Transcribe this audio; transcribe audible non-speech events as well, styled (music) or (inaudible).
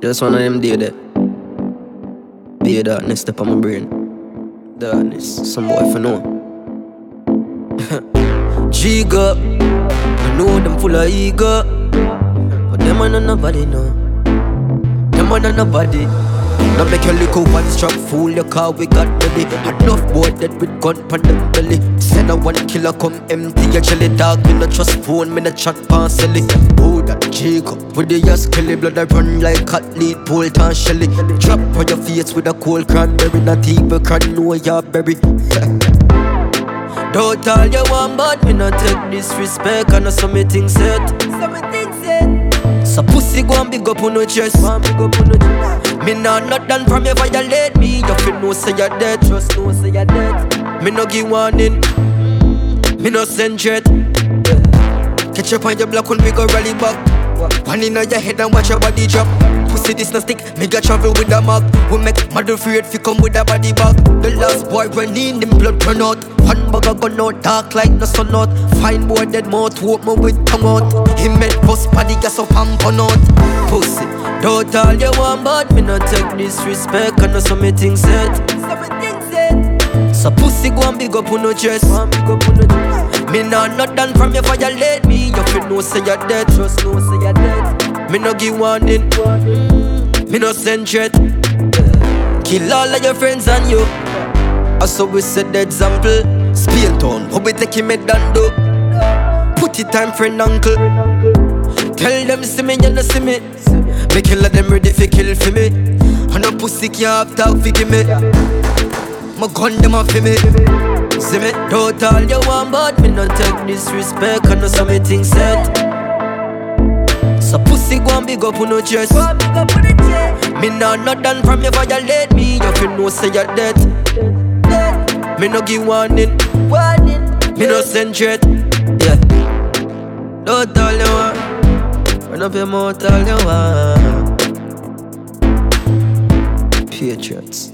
Just one of them day there. A darkness step on my brain. Darkness, some boy for know. (laughs) Giga, I know them full of ego. But them not nobody know. Them not nobody. Now make your look over this truck, fool your car, we got ready. Enough boy dead with gun pon the belly. Send a one killer come empty your jelly dog. Me no trust phone, me no chat parcelly. Oh that Jacob with the ass kelly blood I run like cat lead, bolt and shelly. Drop on your face with a cold cranberry, not even can know your berry. Don't all you want, but me not take disrespect. I know some me things set. Some things said, So pussy go and big up on no chest. want me go put no chest. Me nah not done from you violate me. You feel no say you're dead. Just know say you're dead. Me no give warning. Me no send threat. Catch up on your block when we go rally back. One in your head and watch your body drop. Pussy this no stick, me got travel with a mug. We make mother afraid fi come with a body bag. The last boy run in, him blood run out. One bag a gun out, dark like no sun out. Fine boy dead mouth, hope me with tongue out. He made bust body gas up and pun out. Pussy, don't all you want, but me no take disrespect. I know some me things set. Some things said, So pussy go and big up on no chest. want me go put no chest. Me nah not done from you violate me. You feel no say you're dead. Know say you're dead. Me no give warning. Me no send threat. Kill all of your friends and you. I saw we set the example. Spill town, how we take him head and do. Put it time friend uncle. Tell them see me, you no see me. Me kill them ready fi kill for me. And no pussy can't have talk fi give me. My gun them a fi me. See me, don't all you want, but me no take disrespect. I know some me things set. So pussy go and big up on no chest. Want me go put no chest. Me nah not done from you violate me. You feel no say you're dead. Dead. Me no give warning. Warning. Me no send threat. Yeah. Don't all you want. Run up your mouth all you want. Patriots.